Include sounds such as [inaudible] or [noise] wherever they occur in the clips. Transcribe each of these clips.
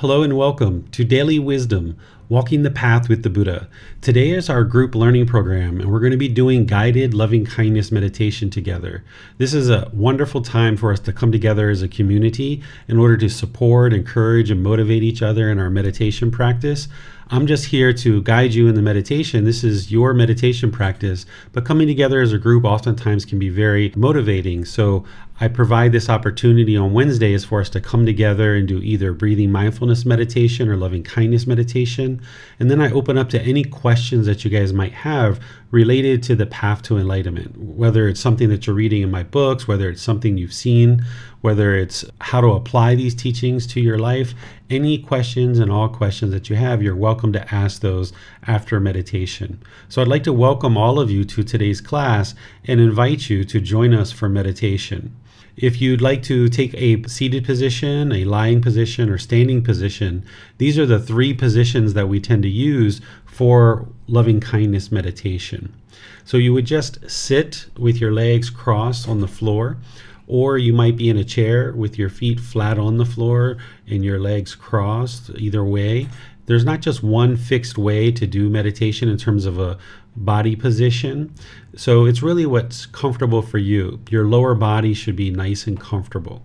Hello and welcome to Daily Wisdom Walking the Path with the Buddha. Today is our group learning program, and we're going to be doing guided loving kindness meditation together. This is a wonderful time for us to come together as a community in order to support, encourage, and motivate each other in our meditation practice. I'm just here to guide you in the meditation. This is your meditation practice, but coming together as a group oftentimes can be very motivating. So I provide this opportunity on Wednesdays for us to come together and do either breathing mindfulness meditation or loving kindness meditation. And then I open up to any questions that you guys might have related to the path to enlightenment, whether it's something that you're reading in my books, whether it's something you've seen, whether it's how to apply these teachings to your life. Any questions and all questions that you have, you're welcome to ask those after meditation. So I'd like to welcome all of you to today's class and invite you to join us for meditation. If you'd like to take a seated position, a lying position, or standing position, these are the three positions that we tend to use for loving kindness meditation. So you would just sit with your legs crossed on the floor, or you might be in a chair with your feet flat on the floor and your legs crossed, either way. There's not just one fixed way to do meditation in terms of a body position. So it's really what's comfortable for you. Your lower body should be nice and comfortable.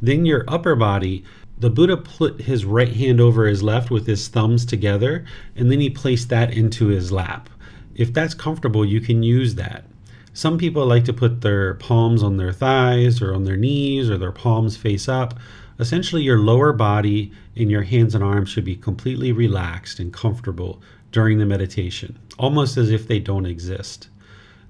Then your upper body, the Buddha put his right hand over his left with his thumbs together, and then he placed that into his lap. If that's comfortable, you can use that. Some people like to put their palms on their thighs or on their knees or their palms face up. Essentially, your lower body and your hands and arms should be completely relaxed and comfortable during the meditation, almost as if they don't exist.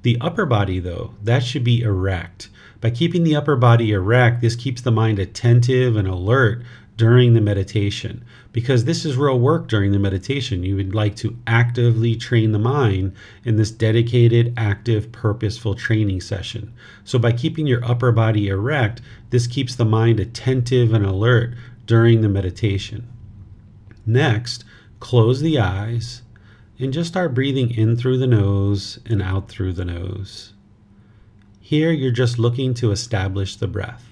The upper body, though, that should be erect. By keeping the upper body erect, this keeps the mind attentive and alert during the meditation because this is real work during the meditation. You would like to actively train the mind in this dedicated, active, purposeful training session. So, by keeping your upper body erect, this keeps the mind attentive and alert during the meditation. Next, close the eyes and just start breathing in through the nose and out through the nose. Here, you're just looking to establish the breath.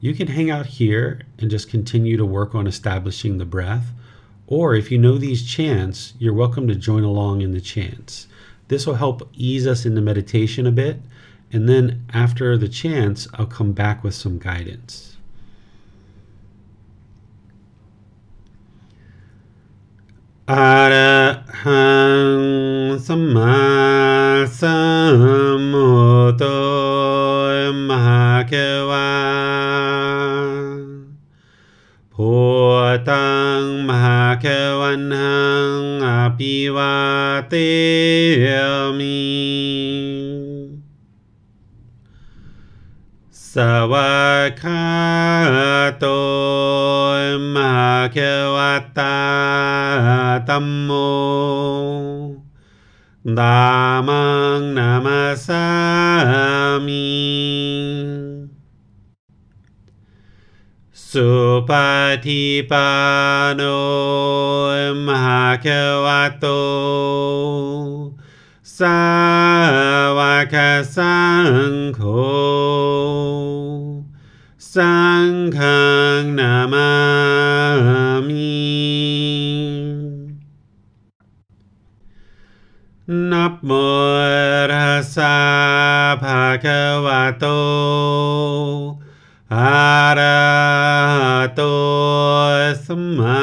You can hang out here and just continue to work on establishing the breath. Or if you know these chants, you're welcome to join along in the chants. This will help ease us into meditation a bit. And then after the chants, I'll come back with some guidance. อะระหังสัมมาสัมพุทโธมหาเกวาพุทธังมหาเกวันหังอภิวาเตมิ สวากาโตมาเควตาตัมโมดามังนามาสามิสุปฏิปันโนมหาเควโตสาวกสังโฆ สังฆังนามามินับโมรัสสะภะคะวะโตอะระหะโตสัมมา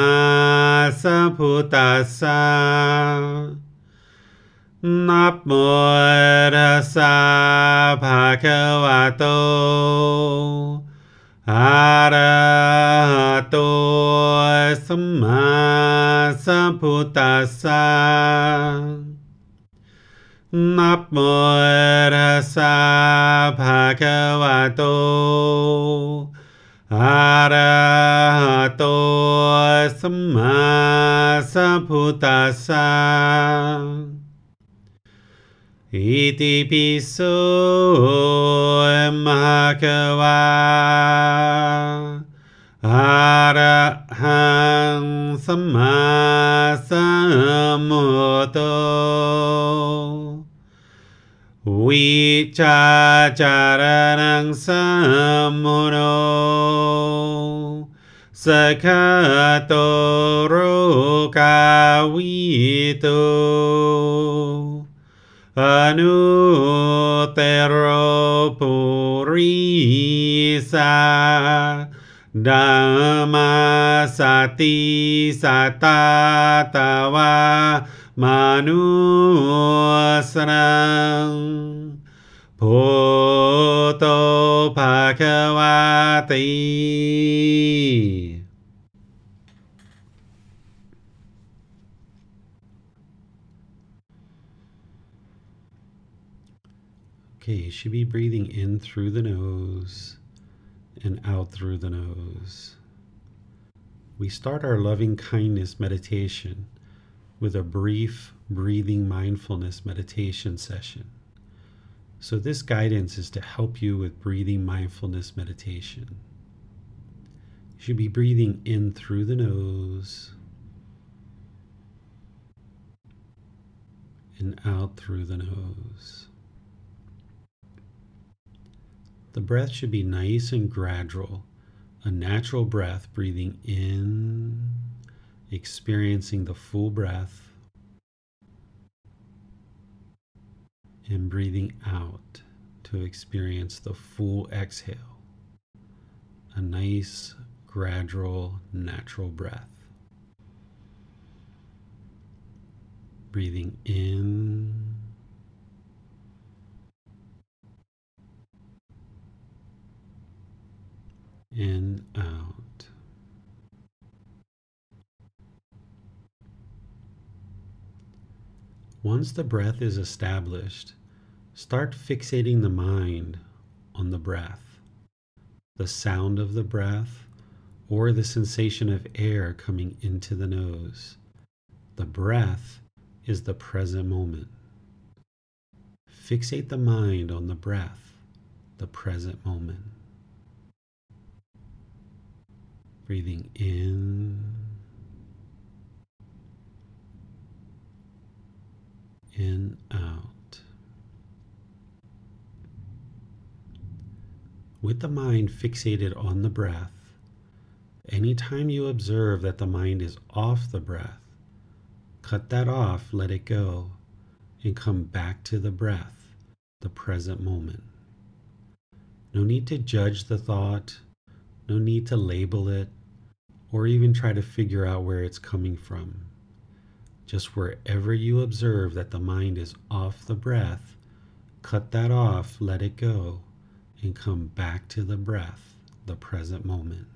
สัพพุทธัสสะนับโมตัสสะภะคะวะโตอะระหะโตสัมมาสัมพุทธัสสะนับโมตัสสะภะคะวะโต अरहतो सम्मा सम्भुतसा नमोरसा भगवतो अरहतो सम्मा सम्भुतसा इति पिसो महाकवा สัมมาสัมพุทโธวิชาจารนังสัมมุโนสกขาโตโรกาวิโต อนุเตโรปุริสา Dhamma sati manu manusram Bhoto bhagavati Okay, you should be breathing in through the nose and out through the nose. We start our loving kindness meditation with a brief breathing mindfulness meditation session. So, this guidance is to help you with breathing mindfulness meditation. You should be breathing in through the nose and out through the nose. The breath should be nice and gradual, a natural breath, breathing in, experiencing the full breath, and breathing out to experience the full exhale. A nice, gradual, natural breath. Breathing in in, out. Once the breath is established, start fixating the mind on the breath, the sound of the breath, or the sensation of air coming into the nose. The breath is the present moment. Fixate the mind on the breath, the present moment. Breathing in in, out. With the mind fixated on the breath, anytime you observe that the mind is off the breath, cut that off, let it go, and come back to the breath, the present moment. No need to judge the thought, no need to label it, or even try to figure out where it's coming from. Just wherever you observe that the mind is off the breath, cut that off, let it go, and come back to the breath, the present moment.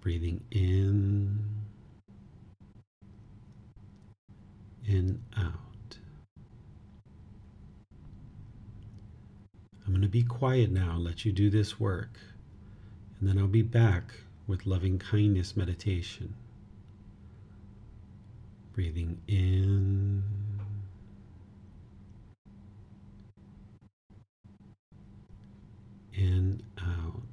Breathing in, in, out. I'm going to be quiet now, let you do this work, and then I'll be back with loving kindness meditation. Breathing in. In, out.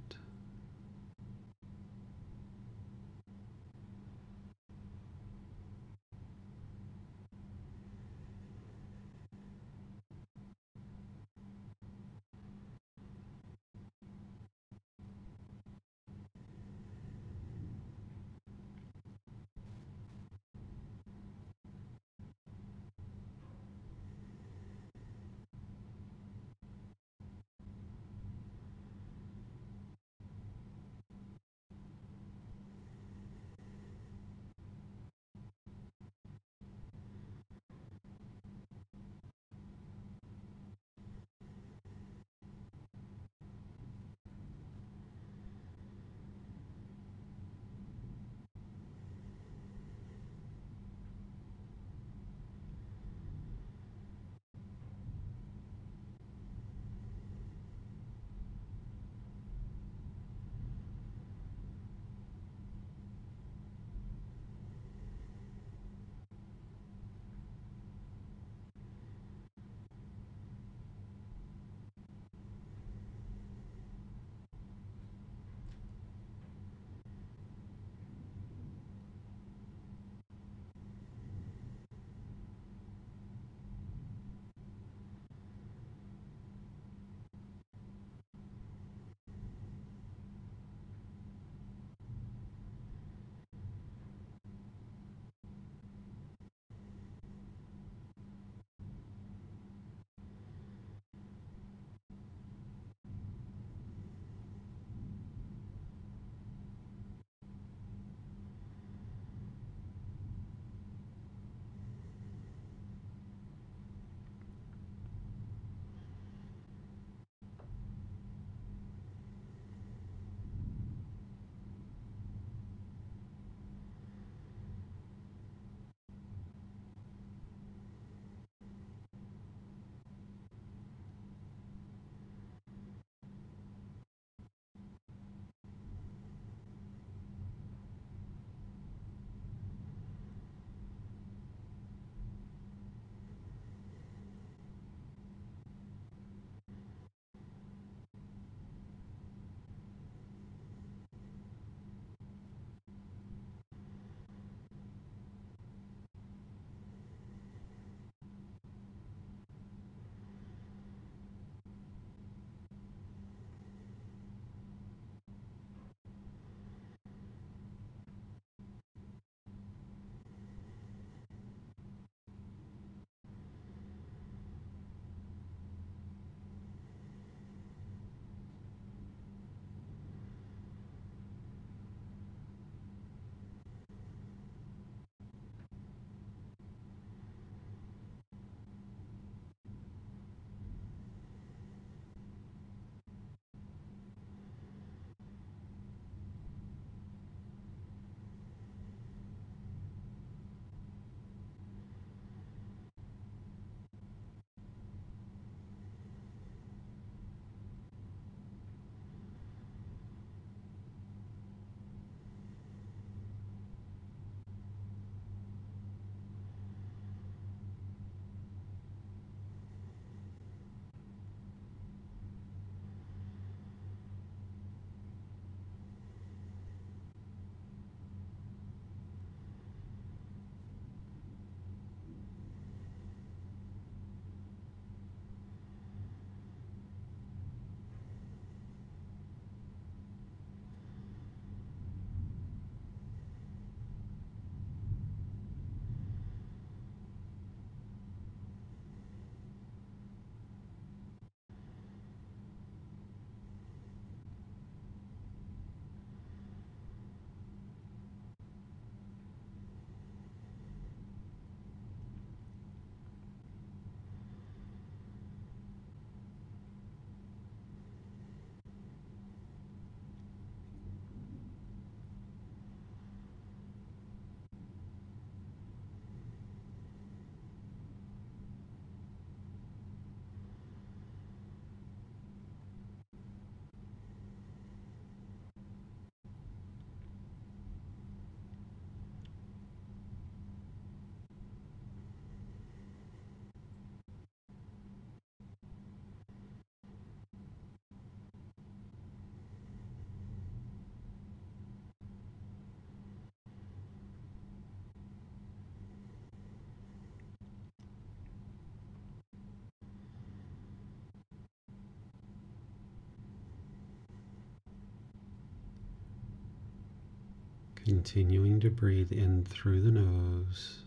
Continuing to breathe in through the nose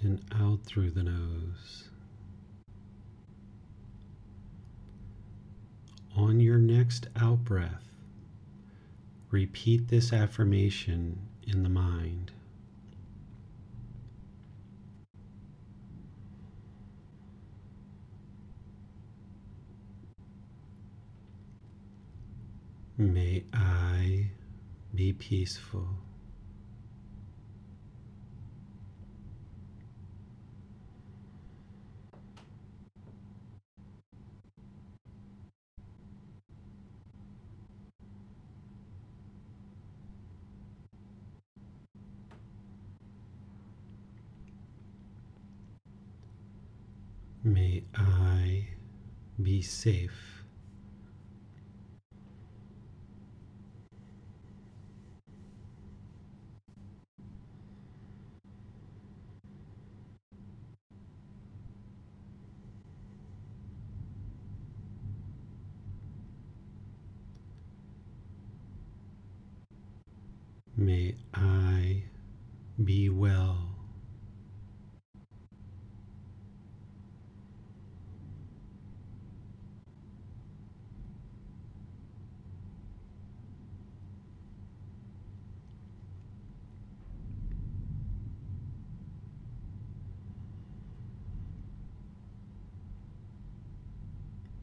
and out through the nose. On your next out breath, repeat this affirmation in the mind. May I be peaceful. May I be safe. May I be well.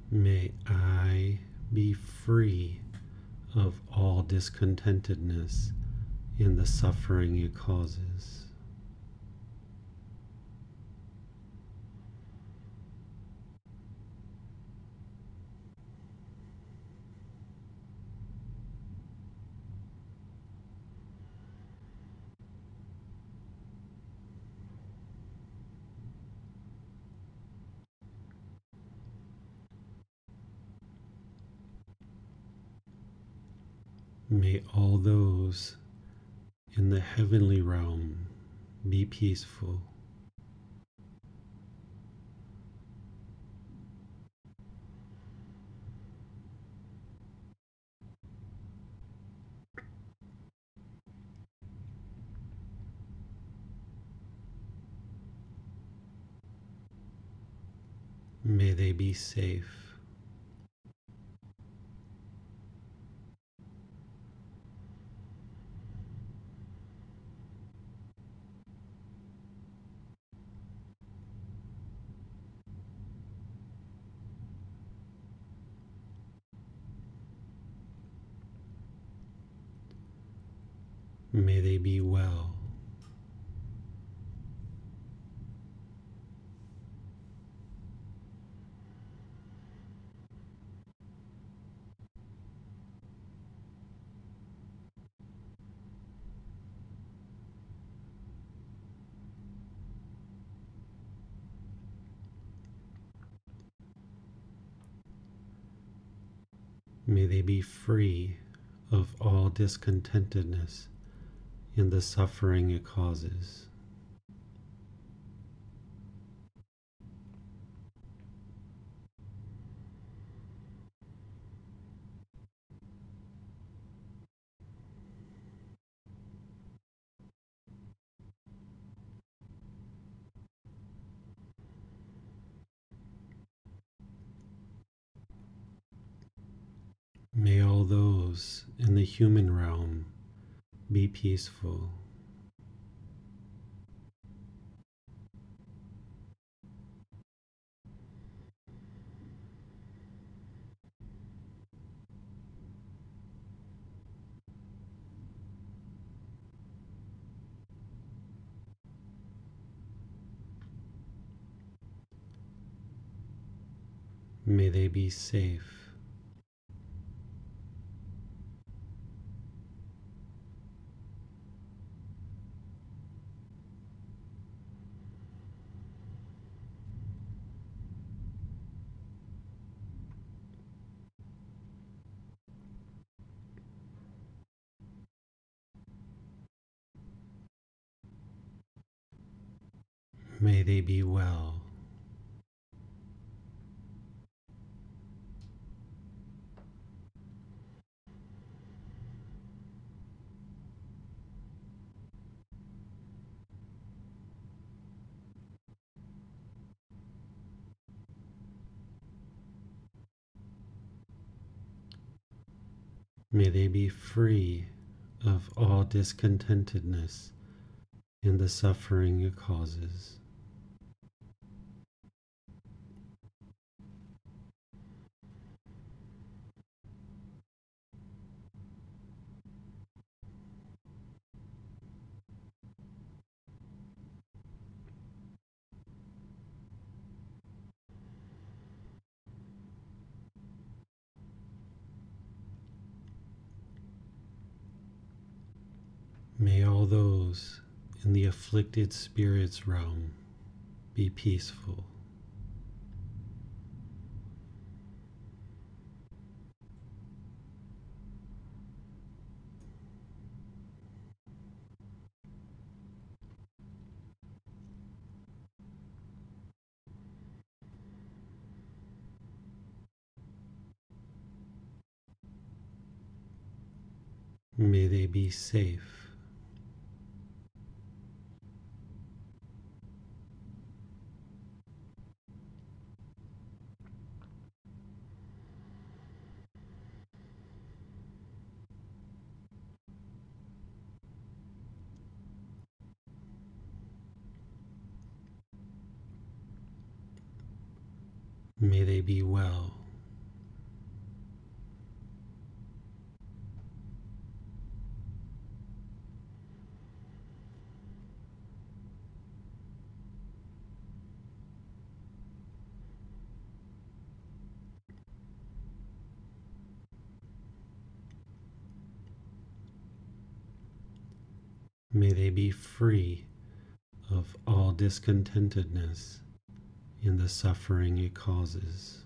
May I be free of all discontentedness in the suffering it causes. May all those in the heavenly realm be peaceful. May they be safe. May they be well. May they be free of all discontentedness in the suffering it causes. May all those in the human realm be peaceful. May they be safe. May they be well. May they be free of all discontentedness and the suffering it causes. Afflicted spirits realm be peaceful. May they be safe. May they be well. May they be free of all discontentedness in the suffering it causes.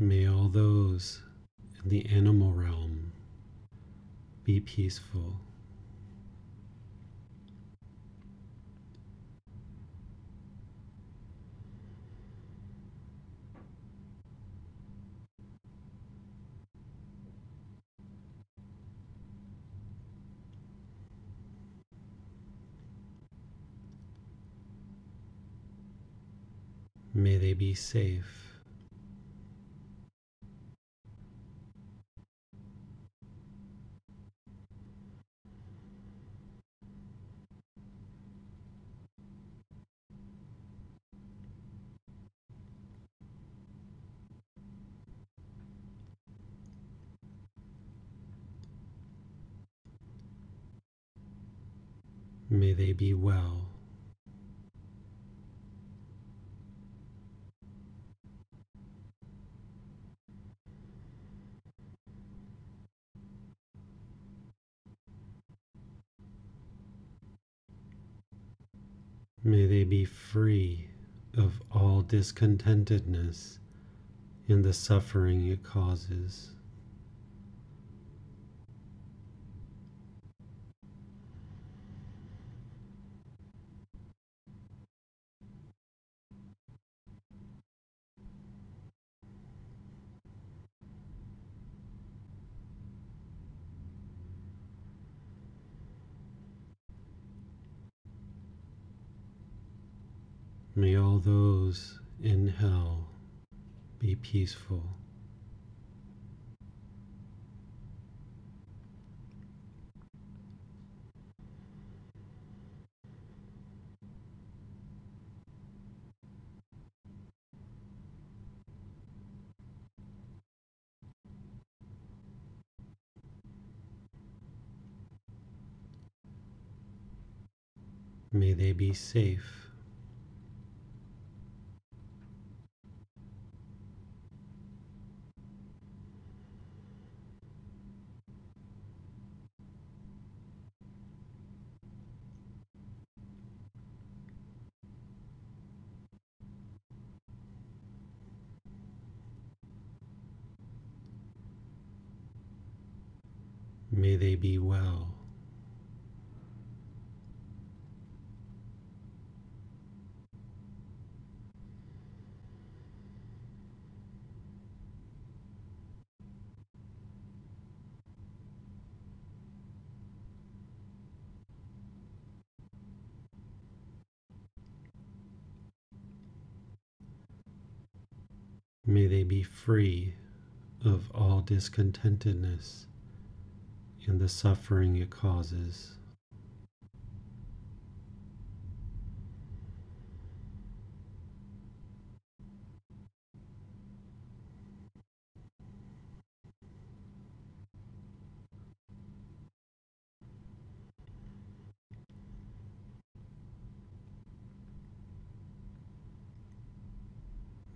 May all those in the animal realm be peaceful. May they be safe. May they be well. May they be free of all discontentedness in the suffering it causes. May all those in hell be peaceful. May they be safe. May they be well. May they be free of all discontentedness and the suffering it causes.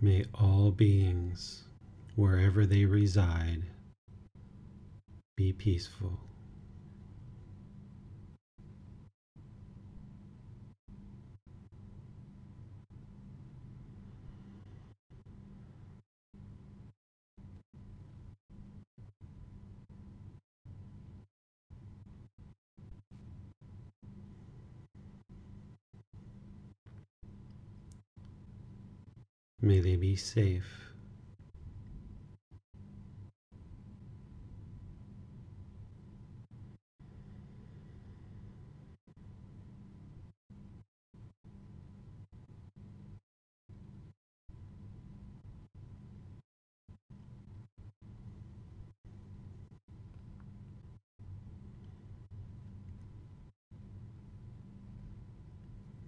May all beings, wherever they reside, be peaceful. May they safe.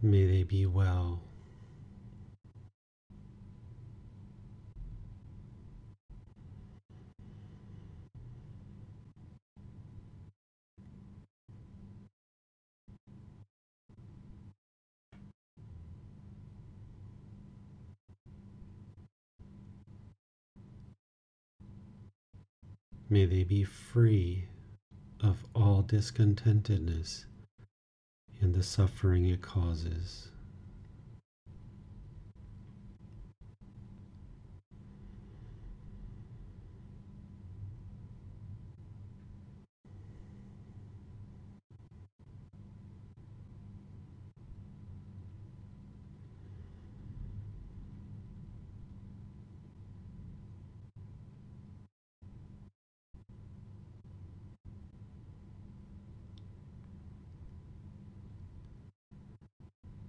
May they be well. May they be free of all discontentedness and the suffering it causes.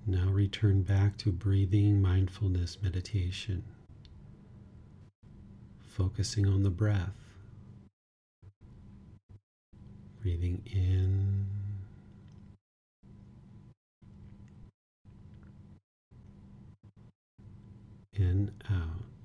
Now return back to breathing mindfulness meditation, focusing on the breath. Breathing in in out.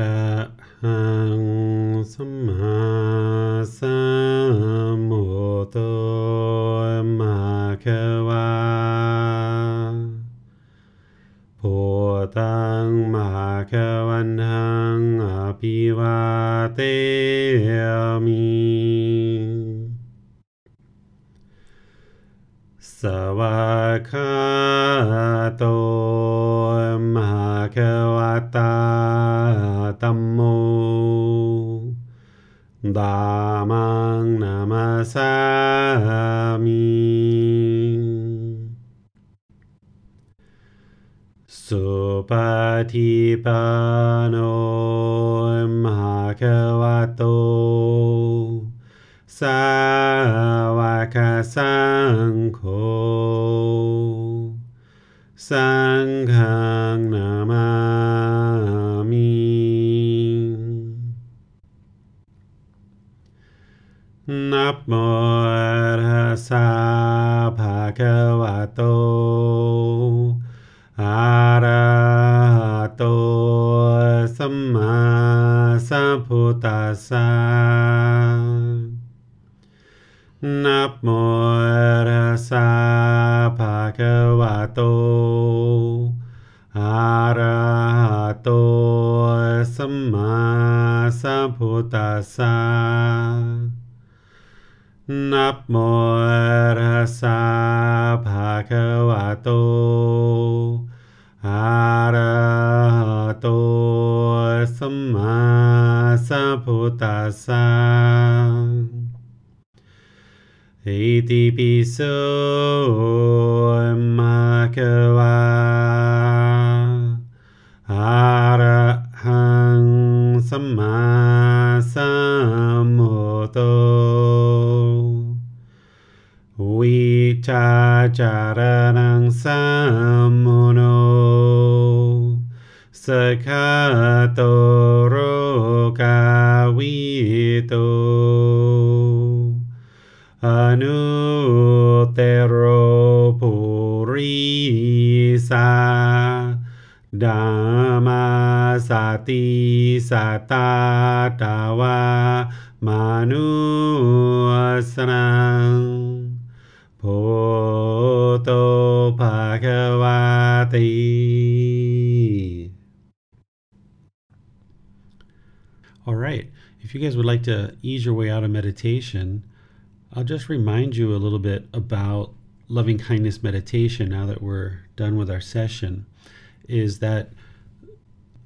ระหังสัมมาสัมพุทโธมาควาพุทธังมาควันหังอภิวาเต ฏิ 嘛，萨婆达萨阿他鼻苏。 สัตตาตาวามานุสนังโพโตภาควาติ All right. If you guys would like to ease your way out of meditation, I'll just remind you a little bit about loving kindness meditation now that we're done with our session. Is that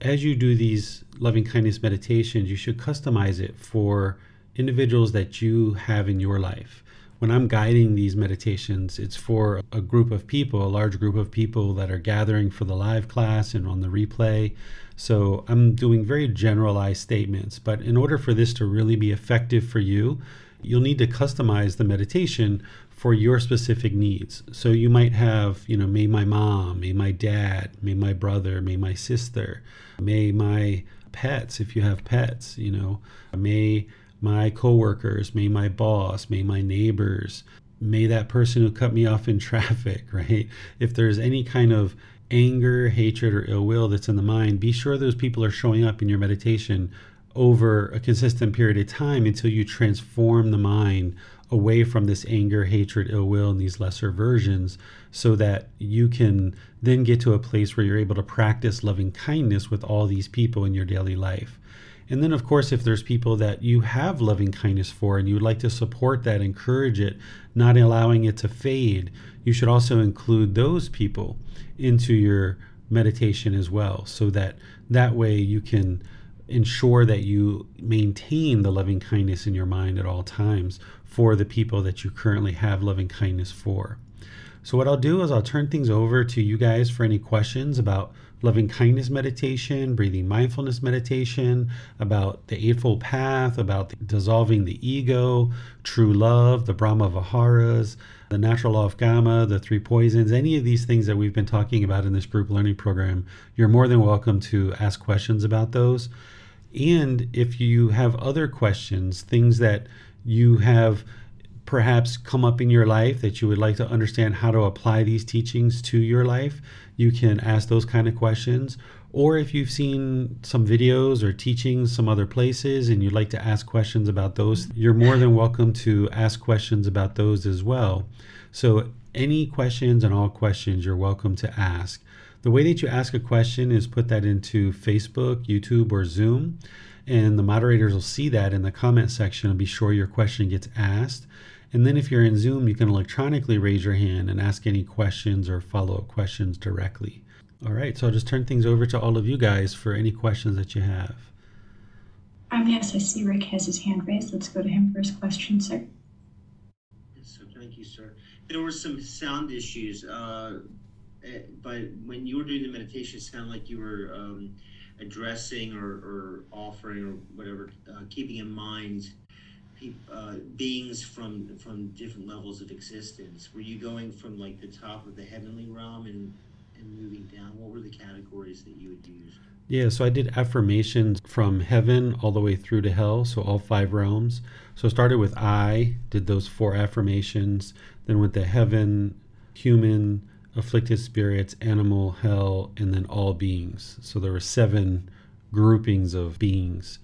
as you do these loving kindness meditations, you should customize it for individuals that you have in your life. When I'm guiding these meditations, it's for a group of people, a large group of people that are gathering for the live class and on the replay. So I'm doing very generalized statements. But in order for this to really be effective for you, you'll need to customize the meditation for your specific needs. So you might have, you know, may my mom, may my dad, may my brother, may my sister, may my pets, if you have pets, you know, may my coworkers, may my boss, may my neighbors, may that person who cut me off in [laughs] traffic, right? If there's any kind of anger, hatred, or ill will that's in the mind, be sure those people are showing up in your meditation over a consistent period of time until you transform the mind away from this anger, hatred, ill will, and these lesser versions so that you can then get to a place where you're able to practice loving kindness with all these people in your daily life. And then, of course, if there's people that you have loving kindness for and you would like to support that, encourage it, not allowing it to fade, you should also include those people into your meditation as well so that that way you can ensure that you maintain the loving kindness in your mind at all times for the people that you currently have loving kindness for. So, what I'll do is I'll turn things over to you guys for any questions about loving kindness meditation, breathing mindfulness meditation, about the Eightfold Path, about dissolving the ego, true love, the Brahma Viharas, the natural law of Kamma, the three poisons, any of these things that we've been talking about in this group learning program. You're more than welcome to ask questions about those. And if you have other questions, things that you have perhaps come up in your life that you would like to understand how to apply these teachings to your life, you can ask those kind of questions. Or if you've seen some videos or teachings some other places and you'd like to ask questions about those, you're more than welcome to ask questions about those as well. So, any questions and all questions you're welcome to ask. The way that you ask a question is put that into Facebook, YouTube, or Zoom, and the moderators will see that in the comment section and be sure your question gets asked. And then if you're in Zoom, you can electronically raise your hand and ask any questions or follow up questions directly. All right, so I'll just turn things over to all of you guys for any questions that you have. Um, yes, I see Rick has his hand raised. Let's go to him for his question, sir. Yes, sir. Thank you, sir. There were some sound issues, uh, eh, but when you were doing the meditation, it sounded like you were um, addressing or, or, offering or whatever, uh, keeping in mind uh, beings from from different levels of existence. Were you going from like the top of the heavenly realm and and moving down? What were the categories that you would use? Yeah, so I did affirmations from heaven all the way through to hell, so all five realms. So I started with I, did those four affirmations, then went to heaven, human, afflicted spirits, animal, hell, and then all beings. So there were seven groupings of beings.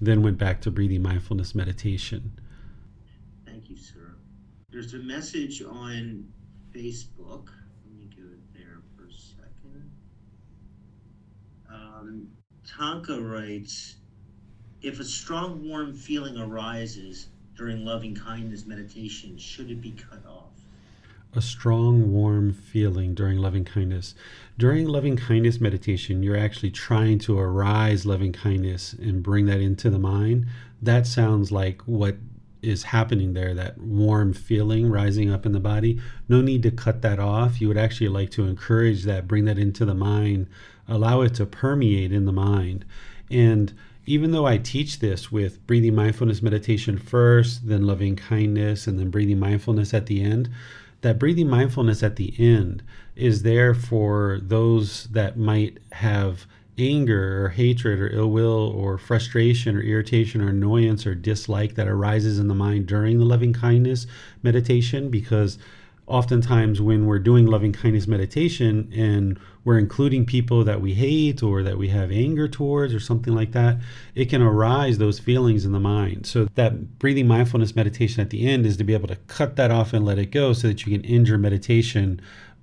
Then went back to breathing mindfulness meditation. Thank you, sir. There's a message on Facebook Let me go there for a Um, Tonka writes If a strong, warm feeling arises during loving kindness meditation, should it be cut off? A strong, warm feeling during loving kindness. During loving kindness meditation, you're actually trying to arise loving kindness and bring that into the mind. That sounds like what is happening there, that warm feeling rising up in the body. No need to cut that off. You would actually like to encourage that, bring that into the mind allow it to permeate in the mind. And even though I teach this with breathing mindfulness meditation first, then loving kindness, and then breathing mindfulness at the end, that breathing mindfulness at the end is there for those that might have anger or hatred or ill will or frustration or irritation or annoyance or dislike that arises in the mind during the loving kindness meditation because oftentimes when we're doing loving kindness meditation and we're including people that we hate or that we have anger towards or something like that, it can arise those feelings in the mind. So that breathing mindfulness meditation at the end is to be able to cut that off and let it go so that you can end your meditation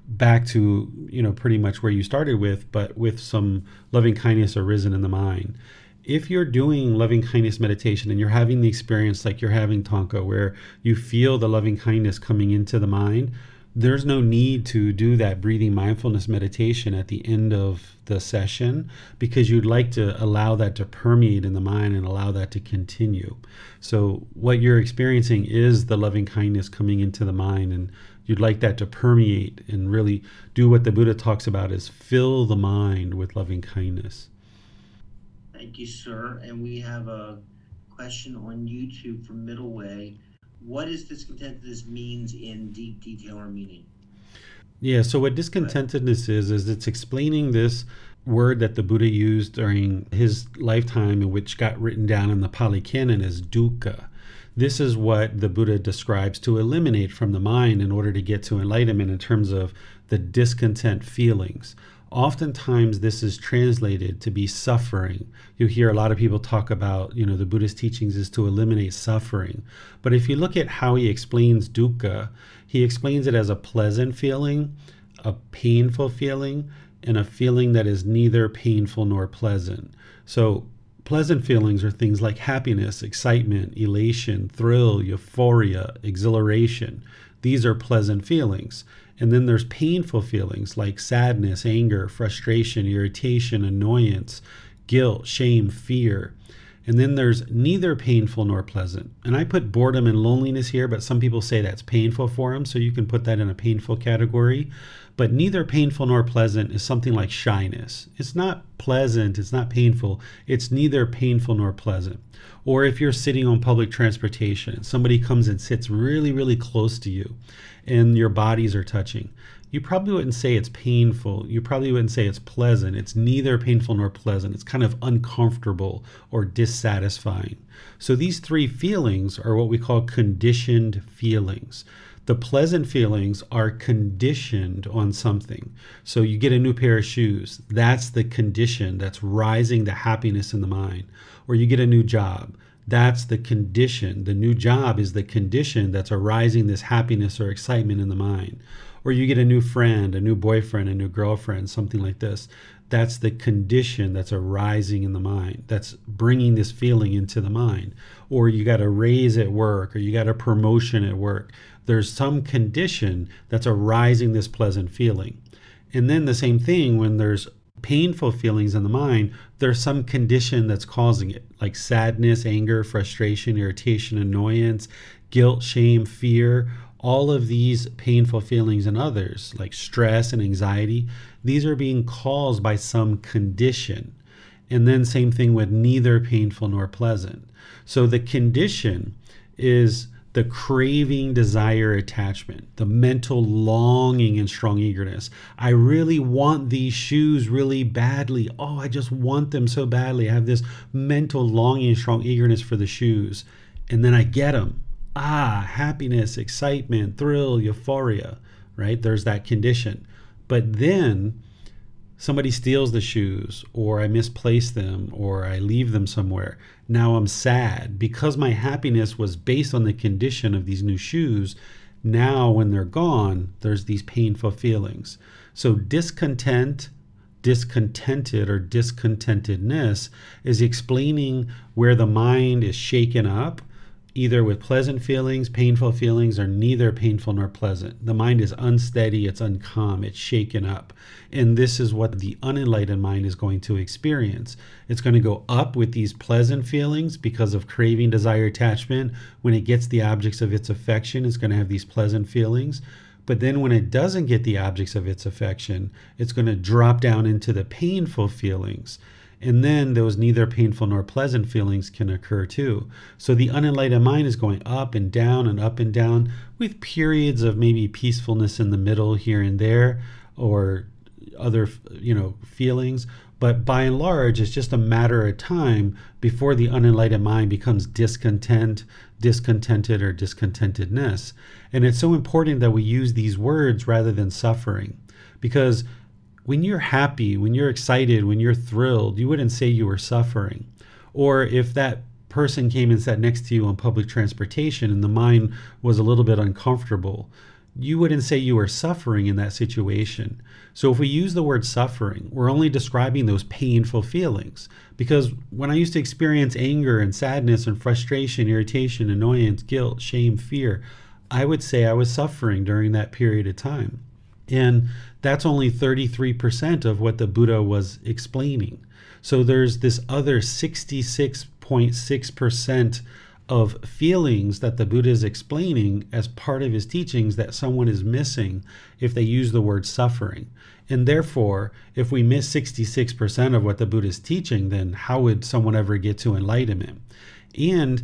back to, you know, pretty much where you started with, but with some loving kindness arisen in the mind if you're doing loving kindness meditation and you're having the experience like you're having Tonka, where you feel the loving kindness coming into the mind, there's no need to do that breathing mindfulness meditation at the end of the session because you'd like to allow that to permeate in the mind and allow that to continue. So, what you're experiencing is the loving kindness coming into the mind, and you'd like that to permeate and really do what the Buddha talks about is fill the mind with loving kindness. Thank you, sir. And we have a question on YouTube from Middleway. What is discontentedness means in deep detail or meaning? Yeah, so what discontentedness is is it's explaining this word that the Buddha used during his lifetime which got written down in the Pali Canon as dukkha. This is what the Buddha describes to eliminate from the mind in order to get to enlightenment in terms of the discontent feelings oftentimes this is translated to be suffering. You hear a lot of people talk about, you know, the Buddhist teachings is to eliminate suffering. But if you look at how he explains dukkha, he explains it as a pleasant feeling, a painful feeling, and a feeling that is neither painful nor pleasant. So pleasant feelings are things like happiness, excitement, elation, thrill, euphoria, exhilaration. These are pleasant feelings. And then there's painful feelings like sadness, anger, frustration, irritation, annoyance, guilt, shame, fear. And then there's neither painful nor pleasant. And I put boredom and loneliness here, but some people say that's painful for them. So you can put that in a painful category. But neither painful nor pleasant is something like shyness. It's not pleasant, it's not painful. It's neither painful nor pleasant. Or if you're sitting on public transportation, and somebody comes and sits really, really close to you and your bodies are touching. You probably wouldn't say it's painful. You probably wouldn't say it's pleasant. It's neither painful nor pleasant. It's kind of uncomfortable or dissatisfying. So these three feelings are what we call conditioned feelings. The pleasant feelings are conditioned on something. So you get a new pair of shoes. That's the condition that's rising the happiness in the mind. Or you get a new job. That's the condition. The new job is the condition that's arising this happiness or excitement in the mind. Or you get a new friend, a new boyfriend, a new girlfriend, something like this. That's the condition that's arising in the mind, that's bringing this feeling into the mind. Or you got a raise at work, or you got a promotion at work. There's some condition that's arising this pleasant feeling. And then the same thing when there's painful feelings in the mind, there's some condition that's causing it, like sadness, anger, frustration, irritation, annoyance, guilt, shame, fear. All of these painful feelings and others, like stress and anxiety, these are being caused by some condition. And then, same thing with neither painful nor pleasant. So, the condition is the craving, desire, attachment, the mental longing and strong eagerness. I really want these shoes really badly. Oh, I just want them so badly. I have this mental longing and strong eagerness for the shoes. And then I get them. Ah, happiness, excitement, thrill, euphoria, right? There's that condition. But then somebody steals the shoes or I misplace them or I leave them somewhere. Now I'm sad because my happiness was based on the condition of these new shoes. Now, when they're gone, there's these painful feelings. So, discontent, discontented, or discontentedness is explaining where the mind is shaken up either with pleasant feelings, painful feelings, or neither painful nor pleasant. The mind is unsteady, it's uncalm, it's shaken up. And this is what the unenlightened mind is going to experience. It's going to go up with these pleasant feelings because of craving, desire, attachment. When it gets the objects of its affection, it's going to have these pleasant feelings. But then when it doesn't get the objects of its affection, it's going to drop down into the painful feelings. And then those neither painful nor pleasant feelings can occur too. So the unenlightened mind is going up and down and up and down with periods of maybe peacefulness in the middle here and there or other, you know, feelings. But by and large, it's just a matter of time before the unenlightened mind becomes discontent, discontented, or discontentedness. And it's so important that we use these words rather than suffering because when you're happy, when you're excited, when you're thrilled, you wouldn't say you were suffering. Or if that person came and sat next to you on public transportation and the mind was a little bit uncomfortable, you wouldn't say you were suffering in that situation. So if we use the word suffering, we're only describing those painful feelings. Because when I used to experience anger and sadness and frustration, irritation, annoyance, guilt, shame, fear, I would say I was suffering during that period of time. And that's only 33% of what the Buddha was explaining. So there's this other 66.6% of feelings that the Buddha is explaining as part of his teachings that someone is missing if they use the word suffering. And therefore, if we miss 66% of what the Buddha is teaching, then how would someone ever get to enlightenment? And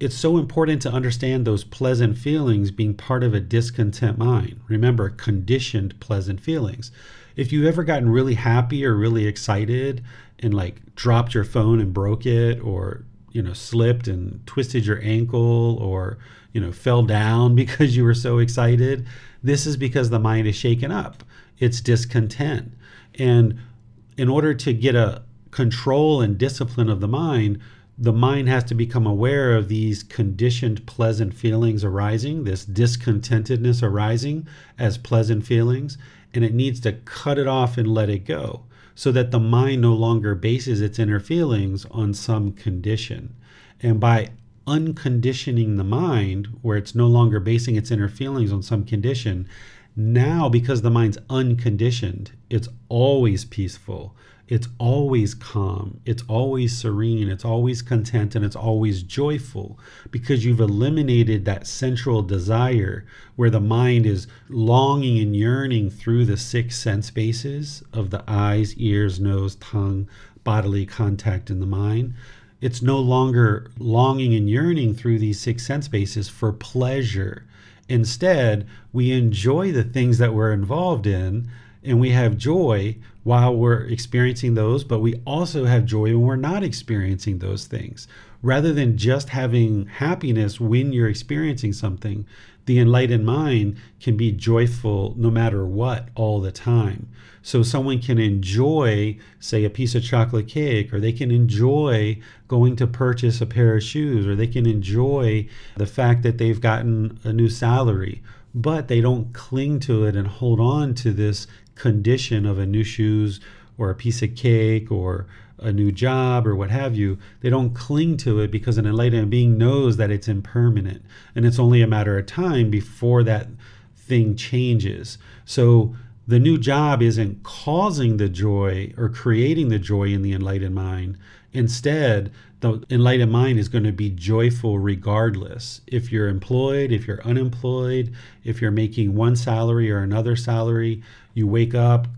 it's so important to understand those pleasant feelings being part of a discontent mind. Remember, conditioned pleasant feelings. If you've ever gotten really happy or really excited and like dropped your phone and broke it, or you know, slipped and twisted your ankle, or you know, fell down [laughs] because you were so excited, this is because the mind is shaken up. It's discontent. And in order to get a control and discipline of the mind, the mind has to become aware of these conditioned pleasant feelings arising, this discontentedness arising as pleasant feelings, and it needs to cut it off and let it go so that the mind no longer bases its inner feelings on some condition. And by unconditioning the mind, where it's no longer basing its inner feelings on some condition, now because the mind's unconditioned, it's always peaceful it's always calm, it's always serene, it's always content, and it's always joyful because you've eliminated that central desire where the mind is longing and yearning through the six sense bases of the eyes, ears, nose, tongue, bodily contact in the mind. It's no longer longing and yearning through these six sense bases for pleasure. Instead, we enjoy the things that we're involved in and we have joy while we're experiencing those, but we also have joy when we're not experiencing those things. Rather than just having happiness when you're experiencing something, the enlightened mind can be joyful no matter what all the time. So someone can enjoy, say, a piece of chocolate cake, or they can enjoy going to purchase a pair of shoes, or they can enjoy the fact that they've gotten a new salary, but they don't cling to it and hold on to this condition of a new shoes or a piece of cake or a new job or what have you, they don't cling to it because an enlightened being knows that it's impermanent and it's only a matter of time before that thing changes. So the new job isn't causing the joy or creating the joy in the enlightened mind. Instead, the enlightened mind is going to be joyful regardless. If you're employed, if you're unemployed, if you're making one salary or another salary, you wake up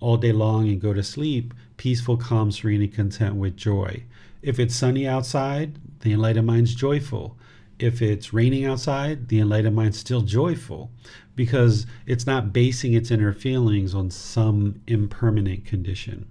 all day long and go to sleep, peaceful, calm, serene, and content with joy. If it's sunny outside, the enlightened mind's joyful. If it's raining outside, the enlightened mind's still joyful because it's not basing its inner feelings on some impermanent condition.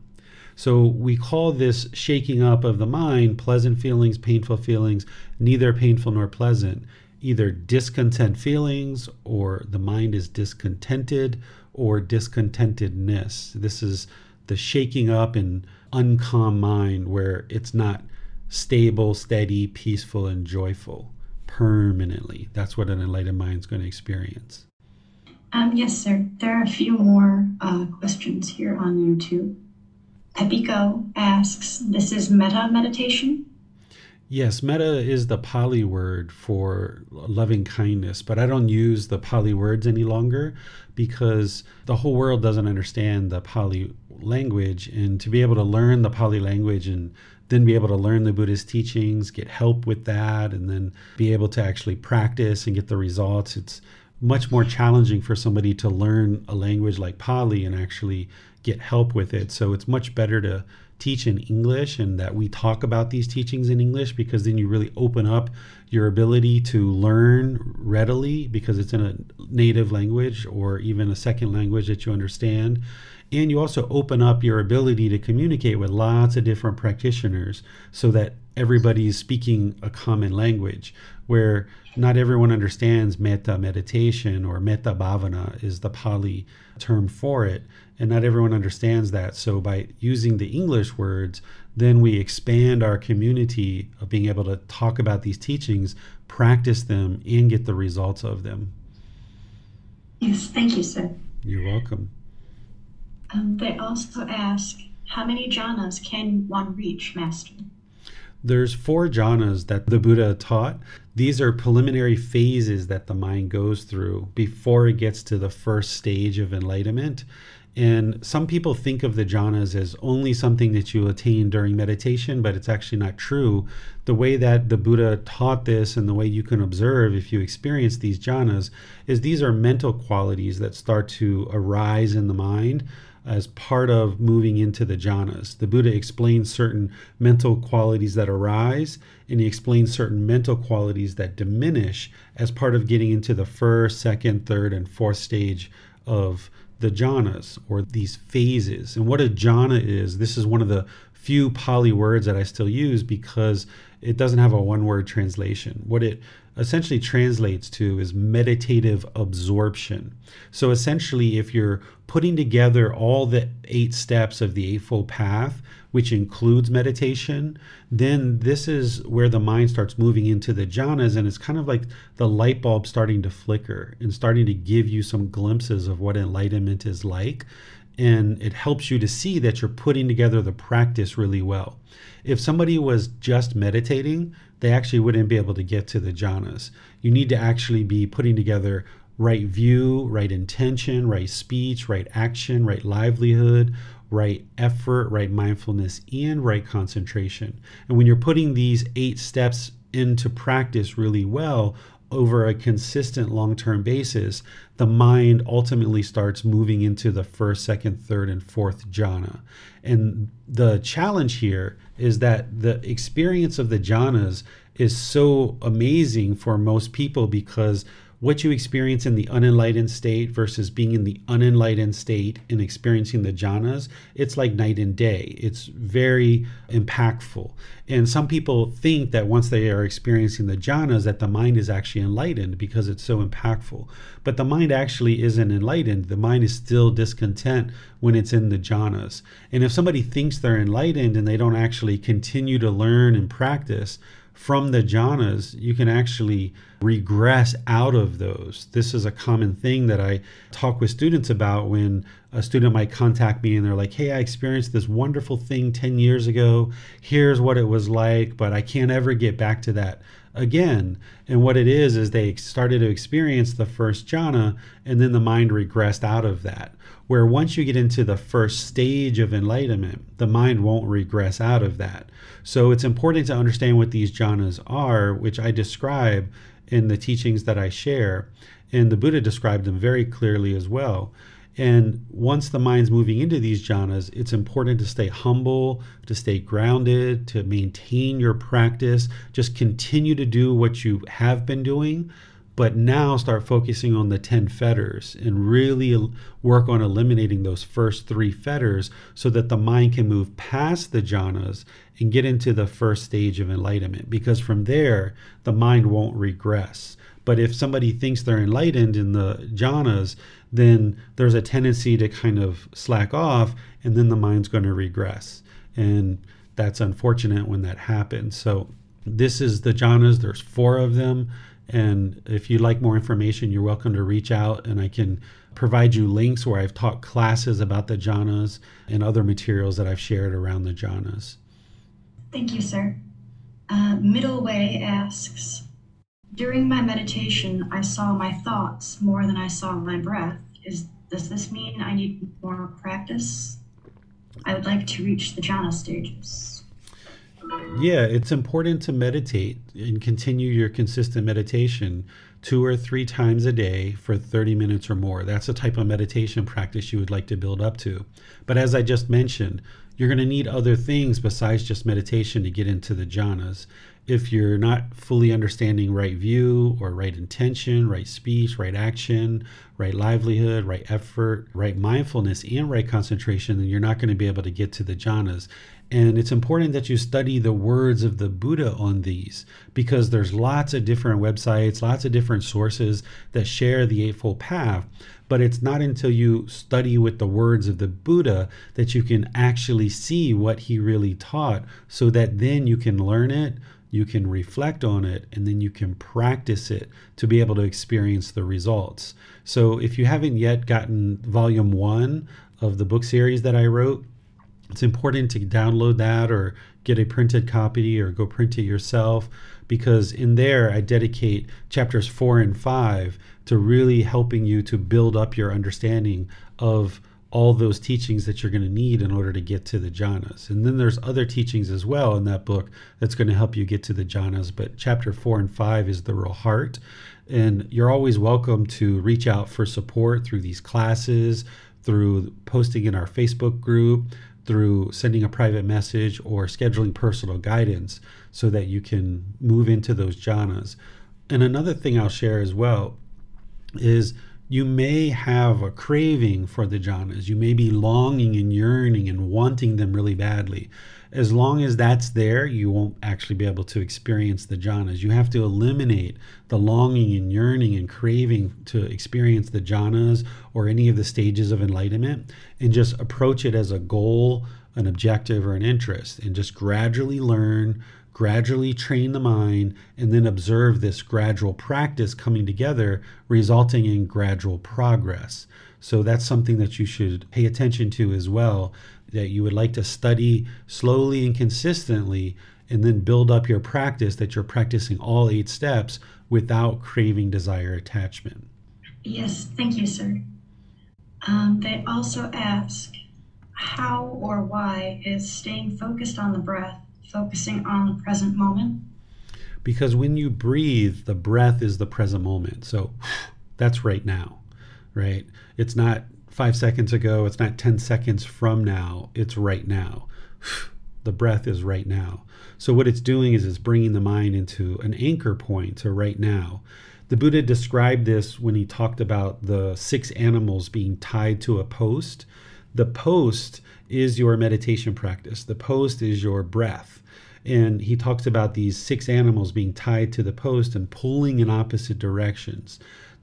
So we call this shaking up of the mind pleasant feelings, painful feelings, neither painful nor pleasant, either discontent feelings or the mind is discontented or discontentedness. This is the shaking up and uncalm mind where it's not stable, steady, peaceful, and joyful permanently. That's what an enlightened mind is going to experience. Um, yes, sir. There are a few more uh, questions here on YouTube. Epico asks, this is metta meditation? Yes, metta is the Pali word for loving kindness, but I don't use the Pali words any longer because the whole world doesn't understand the Pali language. And to be able to learn the Pali language and then be able to learn the Buddhist teachings, get help with that, and then be able to actually practice and get the results, it's much more challenging for somebody to learn a language like Pali and actually get help with it. So it's much better to teach in English and that we talk about these teachings in English because then you really open up your ability to learn readily because it's in a native language or even a second language that you understand. And you also open up your ability to communicate with lots of different practitioners so that everybody is speaking a common language where not everyone understands metta meditation or metta bhavana is the Pali term for it and not everyone understands that. So by using the English words, then we expand our community of being able to talk about these teachings, practice them, and get the results of them. Yes, thank you, sir. You're welcome. Um, they also ask, how many jhanas can one reach, Master? There's four jhanas that the Buddha taught. These are preliminary phases that the mind goes through before it gets to the first stage of enlightenment. And some people think of the jhanas as only something that you attain during meditation, but it's actually not true. The way that the Buddha taught this and the way you can observe if you experience these jhanas is these are mental qualities that start to arise in the mind as part of moving into the jhanas. The Buddha explains certain mental qualities that arise, and he explains certain mental qualities that diminish as part of getting into the first, second, third, and fourth stage of the jhanas or these phases. And what a jhana is, this is one of the few Pali words that I still use because it doesn't have a one word translation. What it essentially translates to is meditative absorption. So essentially, if you're putting together all the eight steps of the Eightfold Path, which includes meditation, then this is where the mind starts moving into the jhanas, and it's kind of like the light bulb starting to flicker and starting to give you some glimpses of what enlightenment is like. And it helps you to see that you're putting together the practice really well. If somebody was just meditating, they actually wouldn't be able to get to the jhanas. You need to actually be putting together right view, right intention, right speech, right action, right livelihood, right effort, right mindfulness, and right concentration. And when you're putting these eight steps into practice really well over a consistent long term basis, the mind ultimately starts moving into the first, second, third, and fourth jhana. And the challenge here is that the experience of the jhanas is so amazing for most people because what you experience in the unenlightened state versus being in the unenlightened state and experiencing the jhanas, it's like night and day. It's very impactful. And some people think that once they are experiencing the jhanas, that the mind is actually enlightened because it's so impactful. But the mind actually isn't enlightened. The mind is still discontent when it's in the jhanas. And if somebody thinks they're enlightened and they don't actually continue to learn and practice, from the jhanas, you can actually regress out of those. This is a common thing that I talk with students about when a student might contact me and they're like, Hey, I experienced this wonderful thing 10 years ago. Here's what it was like, but I can't ever get back to that again. And what it is, is they started to experience the first jhana and then the mind regressed out of that. Where once you get into the first stage of enlightenment, the mind won't regress out of that. So it's important to understand what these jhanas are, which I describe in the teachings that I share. And the Buddha described them very clearly as well. And once the mind's moving into these jhanas, it's important to stay humble, to stay grounded, to maintain your practice. Just continue to do what you have been doing, but now start focusing on the 10 fetters and really work on eliminating those first three fetters so that the mind can move past the jhanas and get into the first stage of enlightenment. Because from there, the mind won't regress. But if somebody thinks they're enlightened in the jhanas, then there's a tendency to kind of slack off and then the mind's going to regress. And that's unfortunate when that happens. So this is the jhanas. There's four of them. And if you'd like more information, you're welcome to reach out and I can provide you links where I've taught classes about the jhanas and other materials that I've shared around the jhanas. Thank you, sir. Uh, Middle Way asks, during my meditation, I saw my thoughts more than I saw my breath. Is does this mean I need more practice? I would like to reach the jhana stages. Yeah, it's important to meditate and continue your consistent meditation two or three times a day for 30 minutes or more. That's the type of meditation practice you would like to build up to. But as I just mentioned, you're going to need other things besides just meditation to get into the jhanas if you're not fully understanding right view or right intention, right speech, right action, right livelihood, right effort, right mindfulness, and right concentration, then you're not going to be able to get to the jhanas. And it's important that you study the words of the Buddha on these because there's lots of different websites, lots of different sources that share the Eightfold Path. But it's not until you study with the words of the Buddha that you can actually see what he really taught so that then you can learn it you can reflect on it and then you can practice it to be able to experience the results. So if you haven't yet gotten volume one of the book series that I wrote, it's important to download that or get a printed copy or go print it yourself because in there I dedicate chapters four and five to really helping you to build up your understanding of all those teachings that you're going to need in order to get to the jhanas. And then there's other teachings as well in that book that's going to help you get to the jhanas. But chapter four and five is the real heart. And you're always welcome to reach out for support through these classes, through posting in our Facebook group, through sending a private message, or scheduling personal guidance so that you can move into those jhanas. And another thing I'll share as well is you may have a craving for the jhanas. You may be longing and yearning and wanting them really badly. As long as that's there, you won't actually be able to experience the jhanas. You have to eliminate the longing and yearning and craving to experience the jhanas or any of the stages of enlightenment and just approach it as a goal, an objective, or an interest and just gradually learn gradually train the mind, and then observe this gradual practice coming together, resulting in gradual progress. So that's something that you should pay attention to as well, that you would like to study slowly and consistently, and then build up your practice that you're practicing all eight steps without craving desire attachment. Yes, thank you, sir. Um, they also ask, how or why is staying focused on the breath focusing on the present moment? Because when you breathe, the breath is the present moment. So [sighs] that's right now, right? It's not five seconds ago, it's not 10 seconds from now, it's right now. [sighs] The breath is right now. So, what it's doing is it's bringing the mind into an anchor point to right now. The Buddha described this when he talked about the six animals being tied to a post. The post is your meditation practice, the post is your breath. And he talks about these six animals being tied to the post and pulling in opposite directions.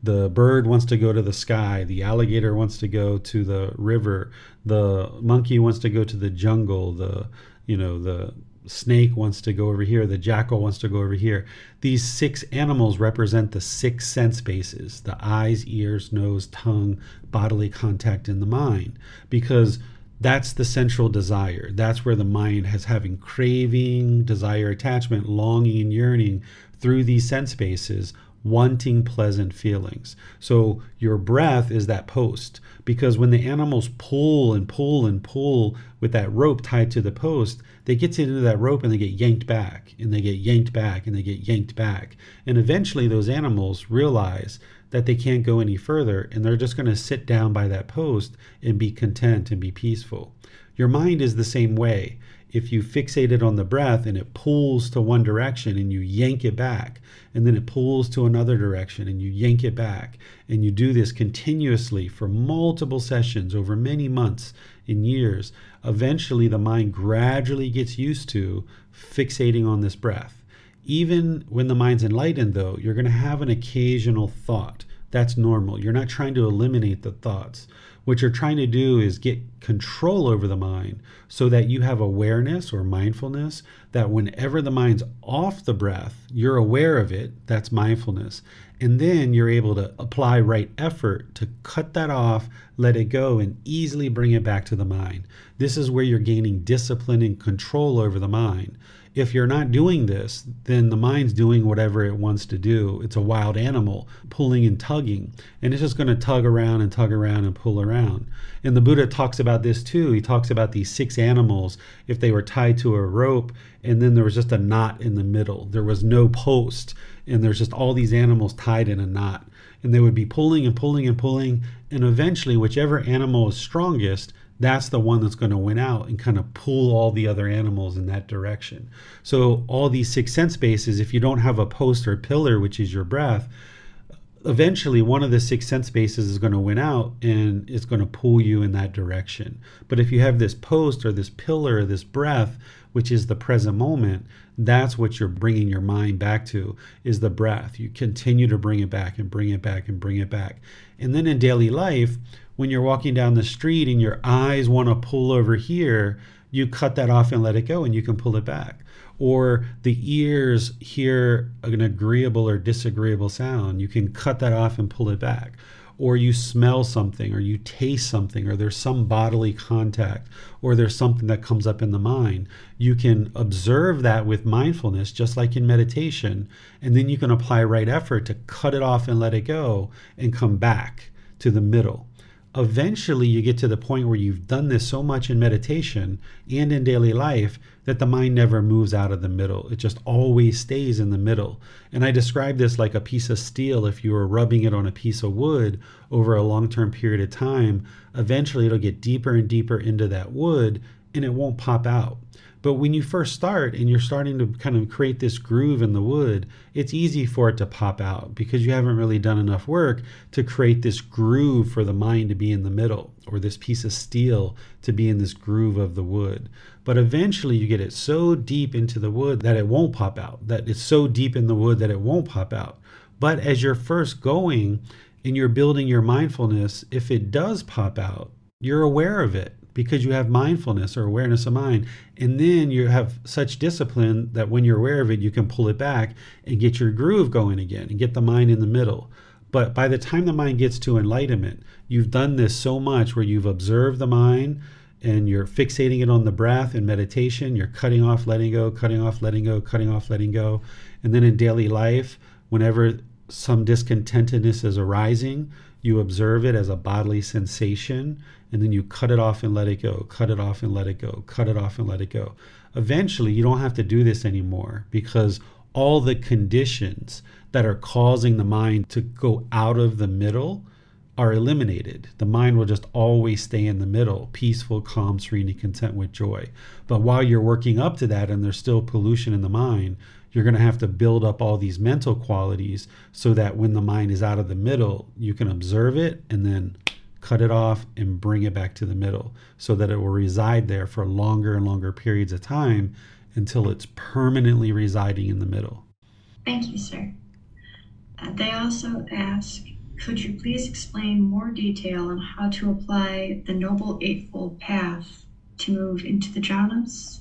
The bird wants to go to the sky, the alligator wants to go to the river, the monkey wants to go to the jungle, the you know, the snake wants to go over here, the jackal wants to go over here. These six animals represent the six sense bases the eyes, ears, nose, tongue, bodily contact, and the mind. Because that's the central desire. That's where the mind has having craving, desire, attachment, longing, and yearning through these sense bases, wanting pleasant feelings. So your breath is that post because when the animals pull and pull and pull with that rope tied to the post, they get into that rope and they get yanked back and they get yanked back and they get yanked back. And eventually those animals realize that they can't go any further and they're just going to sit down by that post and be content and be peaceful. Your mind is the same way. If you fixate it on the breath and it pulls to one direction and you yank it back, and then it pulls to another direction and you yank it back, and you do this continuously for multiple sessions over many months and years, eventually the mind gradually gets used to fixating on this breath. Even when the mind's enlightened, though, you're going to have an occasional thought. That's normal. You're not trying to eliminate the thoughts. What you're trying to do is get control over the mind so that you have awareness or mindfulness that whenever the mind's off the breath, you're aware of it. That's mindfulness. And then you're able to apply right effort to cut that off, let it go, and easily bring it back to the mind. This is where you're gaining discipline and control over the mind if you're not doing this, then the mind's doing whatever it wants to do. It's a wild animal pulling and tugging, and it's just going to tug around and tug around and pull around. And the Buddha talks about this too. He talks about these six animals if they were tied to a rope and then there was just a knot in the middle. There was no post, and there's just all these animals tied in a knot. And they would be pulling and pulling and pulling, and eventually, whichever animal is strongest that's the one that's going to win out and kind of pull all the other animals in that direction. So, all these six sense bases, if you don't have a post or pillar, which is your breath, eventually one of the six sense bases is going to win out and it's going to pull you in that direction. But if you have this post or this pillar, or this breath, which is the present moment, that's what you're bringing your mind back to is the breath. You continue to bring it back and bring it back and bring it back. And then in daily life, when you're walking down the street and your eyes want to pull over here, you cut that off and let it go and you can pull it back. Or the ears hear an agreeable or disagreeable sound, you can cut that off and pull it back. Or you smell something, or you taste something, or there's some bodily contact, or there's something that comes up in the mind. You can observe that with mindfulness, just like in meditation, and then you can apply right effort to cut it off and let it go and come back to the middle eventually you get to the point where you've done this so much in meditation and in daily life that the mind never moves out of the middle. It just always stays in the middle. And I describe this like a piece of steel. If you were rubbing it on a piece of wood over a long term period of time, eventually it'll get deeper and deeper into that wood and it won't pop out. But when you first start and you're starting to kind of create this groove in the wood, it's easy for it to pop out because you haven't really done enough work to create this groove for the mind to be in the middle or this piece of steel to be in this groove of the wood. But eventually you get it so deep into the wood that it won't pop out, that it's so deep in the wood that it won't pop out. But as you're first going and you're building your mindfulness, if it does pop out, you're aware of it because you have mindfulness or awareness of mind. And then you have such discipline that when you're aware of it, you can pull it back and get your groove going again and get the mind in the middle. But by the time the mind gets to enlightenment, you've done this so much where you've observed the mind and you're fixating it on the breath in meditation. You're cutting off, letting go, cutting off, letting go, cutting off, letting go. And then in daily life, whenever some discontentedness is arising, you observe it as a bodily sensation, and then you cut it off and let it go, cut it off and let it go, cut it off and let it go. Eventually, you don't have to do this anymore because all the conditions that are causing the mind to go out of the middle are eliminated. The mind will just always stay in the middle, peaceful, calm, serene, and content with joy. But while you're working up to that and there's still pollution in the mind, you're going to have to build up all these mental qualities so that when the mind is out of the middle, you can observe it and then cut it off and bring it back to the middle so that it will reside there for longer and longer periods of time until it's permanently residing in the middle. Thank you, sir. Uh, they also ask could you please explain more detail on how to apply the Noble Eightfold Path to move into the jhanas?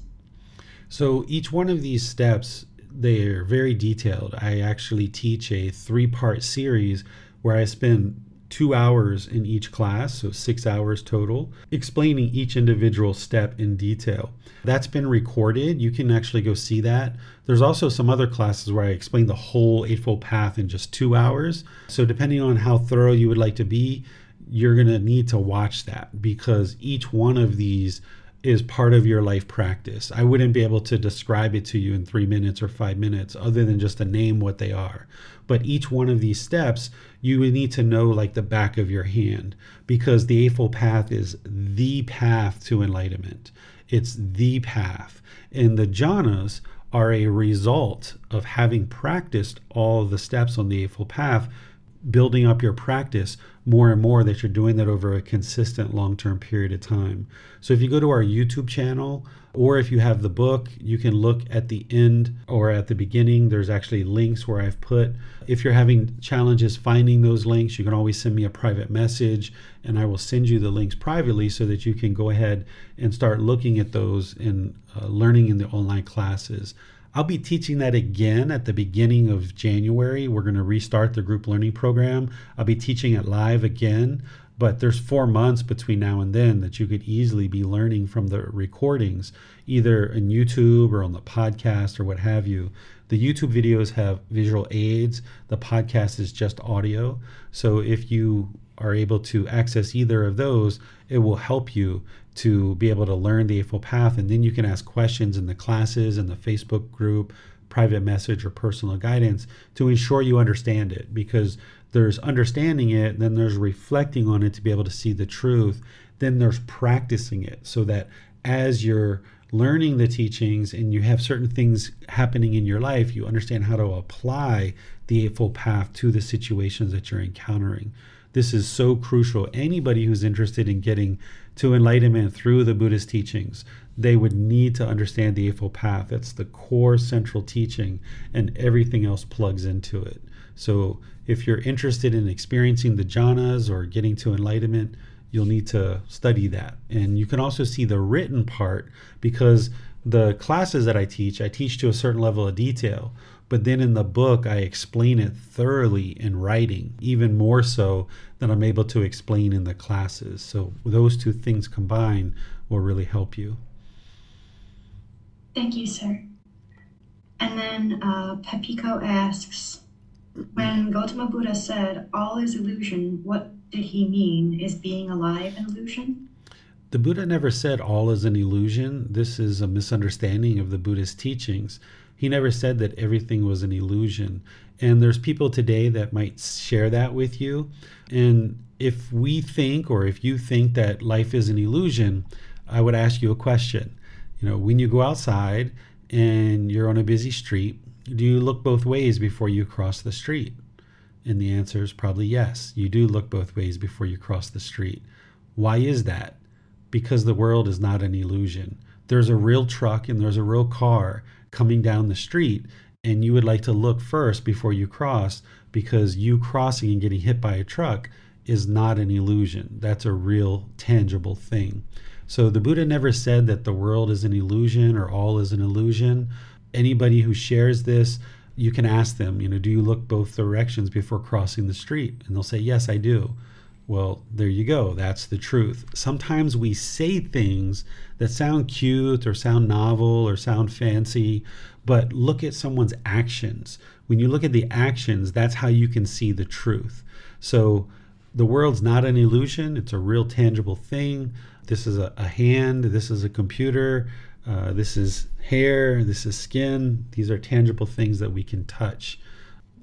So each one of these steps, they're very detailed. I actually teach a three part series where I spend two hours in each class, so six hours total, explaining each individual step in detail. That's been recorded. You can actually go see that. There's also some other classes where I explain the whole Eightfold Path in just two hours. So, depending on how thorough you would like to be, you're going to need to watch that because each one of these is part of your life practice. I wouldn't be able to describe it to you in three minutes or five minutes other than just to name what they are. But each one of these steps, you would need to know like the back of your hand because the Eightfold Path is the path to enlightenment. It's the path. And the jhanas are a result of having practiced all the steps on the Eightfold Path building up your practice more and more that you're doing that over a consistent long term period of time. So if you go to our YouTube channel, or if you have the book, you can look at the end or at the beginning. There's actually links where I've put. If you're having challenges finding those links, you can always send me a private message and I will send you the links privately so that you can go ahead and start looking at those and uh, learning in the online classes. I'll be teaching that again at the beginning of January. We're going to restart the group learning program. I'll be teaching it live again, but there's four months between now and then that you could easily be learning from the recordings, either in YouTube or on the podcast or what have you. The YouTube videos have visual aids, the podcast is just audio. So if you are able to access either of those, it will help you to be able to learn the Eightfold Path. And then you can ask questions in the classes and the Facebook group, private message, or personal guidance to ensure you understand it because there's understanding it, then there's reflecting on it to be able to see the truth, then there's practicing it so that as you're learning the teachings and you have certain things happening in your life, you understand how to apply the Eightfold Path to the situations that you're encountering. This is so crucial. Anybody who's interested in getting to enlightenment through the Buddhist teachings, they would need to understand the Eightfold Path. It's the core central teaching, and everything else plugs into it. So, if you're interested in experiencing the jhanas or getting to enlightenment, you'll need to study that. And you can also see the written part because the classes that I teach, I teach to a certain level of detail. But then in the book, I explain it thoroughly in writing, even more so than I'm able to explain in the classes. So those two things combined will really help you. Thank you, sir. And then uh, Pepiko asks, when Gautama Buddha said, all is illusion, what did he mean? Is being alive an illusion? The Buddha never said all is an illusion. This is a misunderstanding of the Buddhist teachings. He never said that everything was an illusion. And there's people today that might share that with you. And if we think, or if you think that life is an illusion, I would ask you a question. You know, when you go outside and you're on a busy street, do you look both ways before you cross the street? And the answer is probably yes. You do look both ways before you cross the street. Why is that? Because the world is not an illusion. There's a real truck and there's a real car coming down the street and you would like to look first before you cross because you crossing and getting hit by a truck is not an illusion. That's a real tangible thing. So the Buddha never said that the world is an illusion or all is an illusion. Anybody who shares this, you can ask them, you know, do you look both directions before crossing the street? And they'll say, yes, I do. Well, there you go. That's the truth. Sometimes we say things that sound cute or sound novel or sound fancy, but look at someone's actions. When you look at the actions, that's how you can see the truth. So the world's not an illusion, it's a real tangible thing. This is a, a hand, this is a computer, uh, this is hair, this is skin. These are tangible things that we can touch.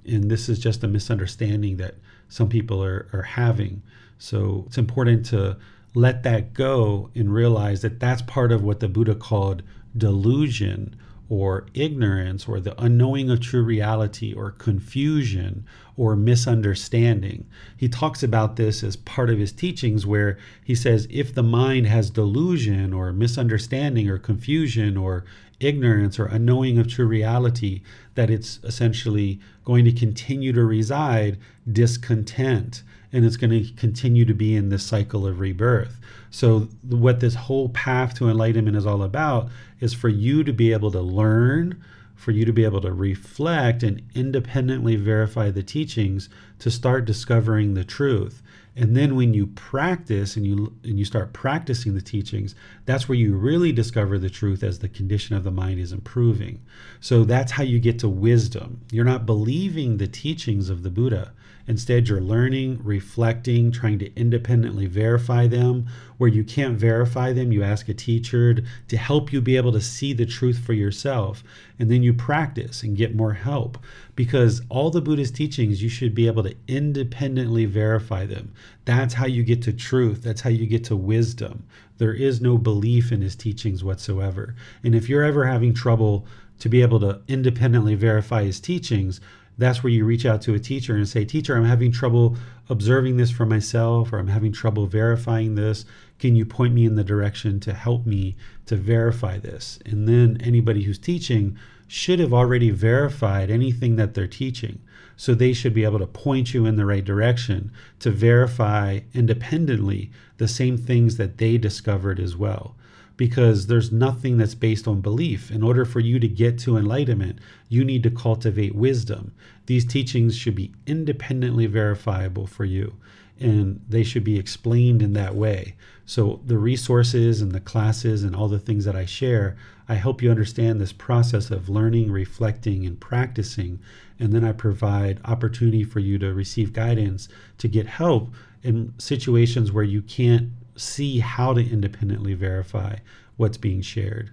And this is just a misunderstanding that some people are, are having. So it's important to let that go and realize that that's part of what the Buddha called delusion or ignorance or the unknowing of true reality or confusion or misunderstanding. He talks about this as part of his teachings, where he says if the mind has delusion or misunderstanding or confusion or ignorance or unknowing of true reality, that it's essentially going to continue to reside discontent and it's going to continue to be in this cycle of rebirth. So, what this whole path to enlightenment is all about is for you to be able to learn, for you to be able to reflect and independently verify the teachings to start discovering the truth. And then when you practice and you and you start practicing the teachings, that's where you really discover the truth as the condition of the mind is improving. So that's how you get to wisdom. You're not believing the teachings of the Buddha. Instead, you're learning, reflecting, trying to independently verify them. Where you can't verify them, you ask a teacher to help you be able to see the truth for yourself. And then you practice and get more help. Because all the Buddhist teachings, you should be able to independently verify them. That's how you get to truth. That's how you get to wisdom. There is no belief in his teachings whatsoever. And if you're ever having trouble to be able to independently verify his teachings, that's where you reach out to a teacher and say, Teacher, I'm having trouble observing this for myself, or I'm having trouble verifying this. Can you point me in the direction to help me to verify this? And then anybody who's teaching should have already verified anything that they're teaching. So they should be able to point you in the right direction to verify independently the same things that they discovered as well because there's nothing that's based on belief. In order for you to get to enlightenment, you need to cultivate wisdom. These teachings should be independently verifiable for you, and they should be explained in that way. So, the resources and the classes and all the things that I share, I help you understand this process of learning, reflecting, and practicing. And then I provide opportunity for you to receive guidance to get help in situations where you can't see how to independently verify what's being shared.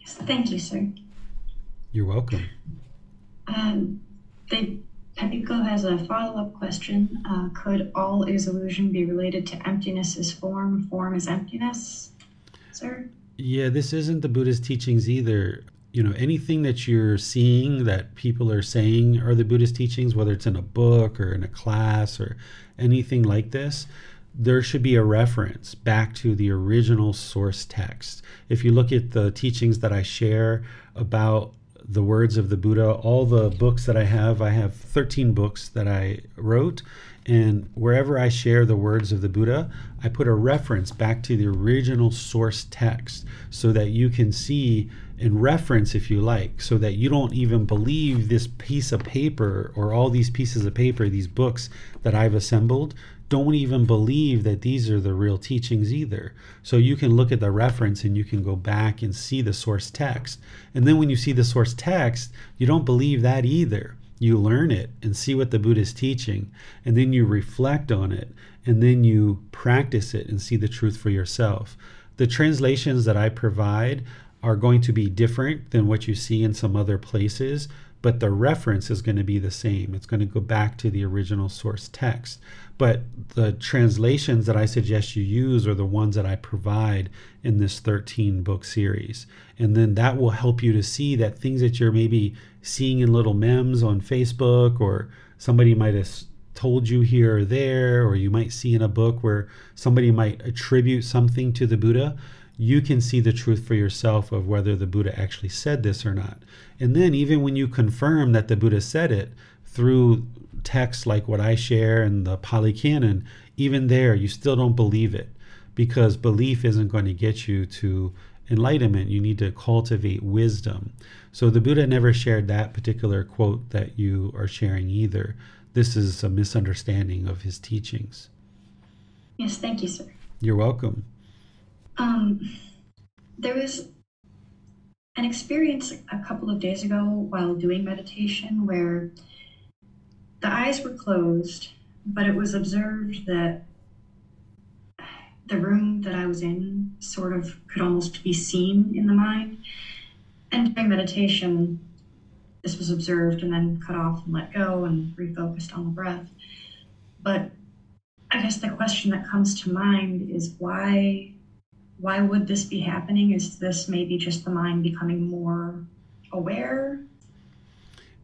Yes, thank you, sir. You're welcome. Um, they, Pepiko has a follow up question. Uh, could all is illusion be related to emptiness is form, form is emptiness, sir? Yeah, this isn't the Buddhist teachings either. You know, anything that you're seeing that people are saying are the Buddhist teachings, whether it's in a book or in a class or anything like this, there should be a reference back to the original source text. If you look at the teachings that I share about the words of the Buddha, all the books that I have, I have 13 books that I wrote. And wherever I share the words of the Buddha, I put a reference back to the original source text so that you can see and reference, if you like, so that you don't even believe this piece of paper or all these pieces of paper, these books that I've assembled, don't even believe that these are the real teachings either. So you can look at the reference and you can go back and see the source text. And then when you see the source text, you don't believe that either. You learn it and see what the Buddha is teaching, and then you reflect on it, and then you practice it and see the truth for yourself. The translations that I provide are going to be different than what you see in some other places but the reference is going to be the same. It's going to go back to the original source text. But the translations that I suggest you use are the ones that I provide in this 13 book series. And then that will help you to see that things that you're maybe seeing in little memes on Facebook or somebody might have told you here or there, or you might see in a book where somebody might attribute something to the Buddha you can see the truth for yourself of whether the Buddha actually said this or not. And then, even when you confirm that the Buddha said it through texts like what I share and the Pali Canon, even there, you still don't believe it because belief isn't going to get you to enlightenment. You need to cultivate wisdom. So, the Buddha never shared that particular quote that you are sharing either. This is a misunderstanding of his teachings. Yes, thank you, sir. You're welcome. Um, there was an experience a couple of days ago while doing meditation where the eyes were closed, but it was observed that the room that I was in sort of could almost be seen in the mind. And during meditation, this was observed and then cut off and let go and refocused on the breath. But I guess the question that comes to mind is why why would this be happening? Is this maybe just the mind becoming more aware?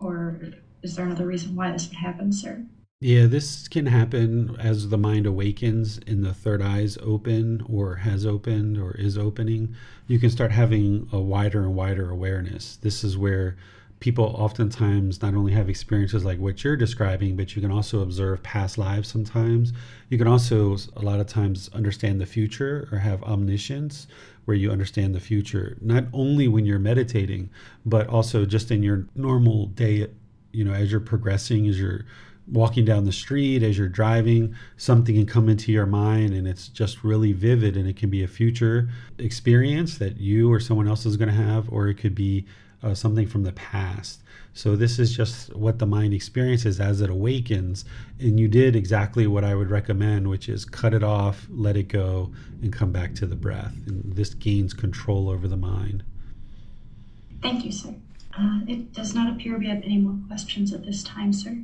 Or is there another reason why this would happen, sir? Yeah, this can happen as the mind awakens and the third eye's open or has opened or is opening. You can start having a wider and wider awareness. This is where people oftentimes not only have experiences like what you're describing, but you can also observe past lives sometimes. You can also, a lot of times, understand the future or have omniscience, where you understand the future, not only when you're meditating, but also just in your normal day, you know, as you're progressing, as you're walking down the street, as you're driving, something can come into your mind and it's just really vivid and it can be a future experience that you or someone else is going to have, or it could be uh, something from the past. So this is just what the mind experiences as it awakens. And you did exactly what I would recommend, which is cut it off, let it go, and come back to the breath. And this gains control over the mind. Thank you, sir. Uh, it does not appear we have any more questions at this time, sir.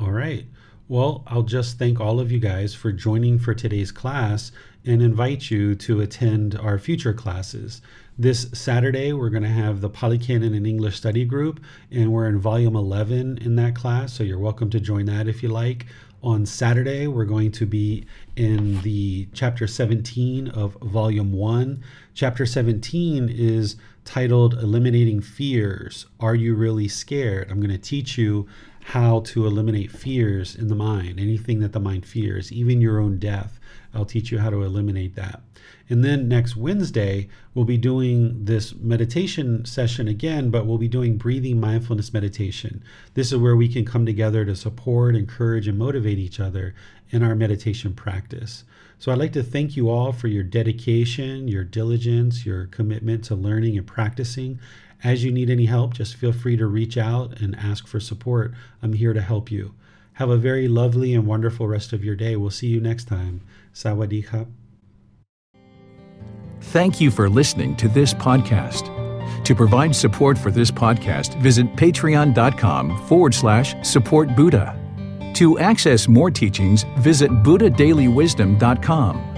All right. Well, I'll just thank all of you guys for joining for today's class and invite you to attend our future classes. This Saturday, we're going to have the Pali Canon and English study group, and we're in volume 11 in that class, so you're welcome to join that if you like. On Saturday, we're going to be in the chapter 17 of volume 1. Chapter 17 is titled Eliminating Fears. Are you really scared? I'm going to teach you how to eliminate fears in the mind, anything that the mind fears, even your own death. I'll teach you how to eliminate that. And then next Wednesday, we'll be doing this meditation session again, but we'll be doing breathing mindfulness meditation. This is where we can come together to support, encourage, and motivate each other in our meditation practice. So I'd like to thank you all for your dedication, your diligence, your commitment to learning and practicing. As you need any help, just feel free to reach out and ask for support. I'm here to help you. Have a very lovely and wonderful rest of your day. We'll see you next time. Sawadee Thank you for listening to this podcast. To provide support for this podcast, visit patreon.com forward slash support Buddha. To access more teachings, visit buddhadailywisdom.com.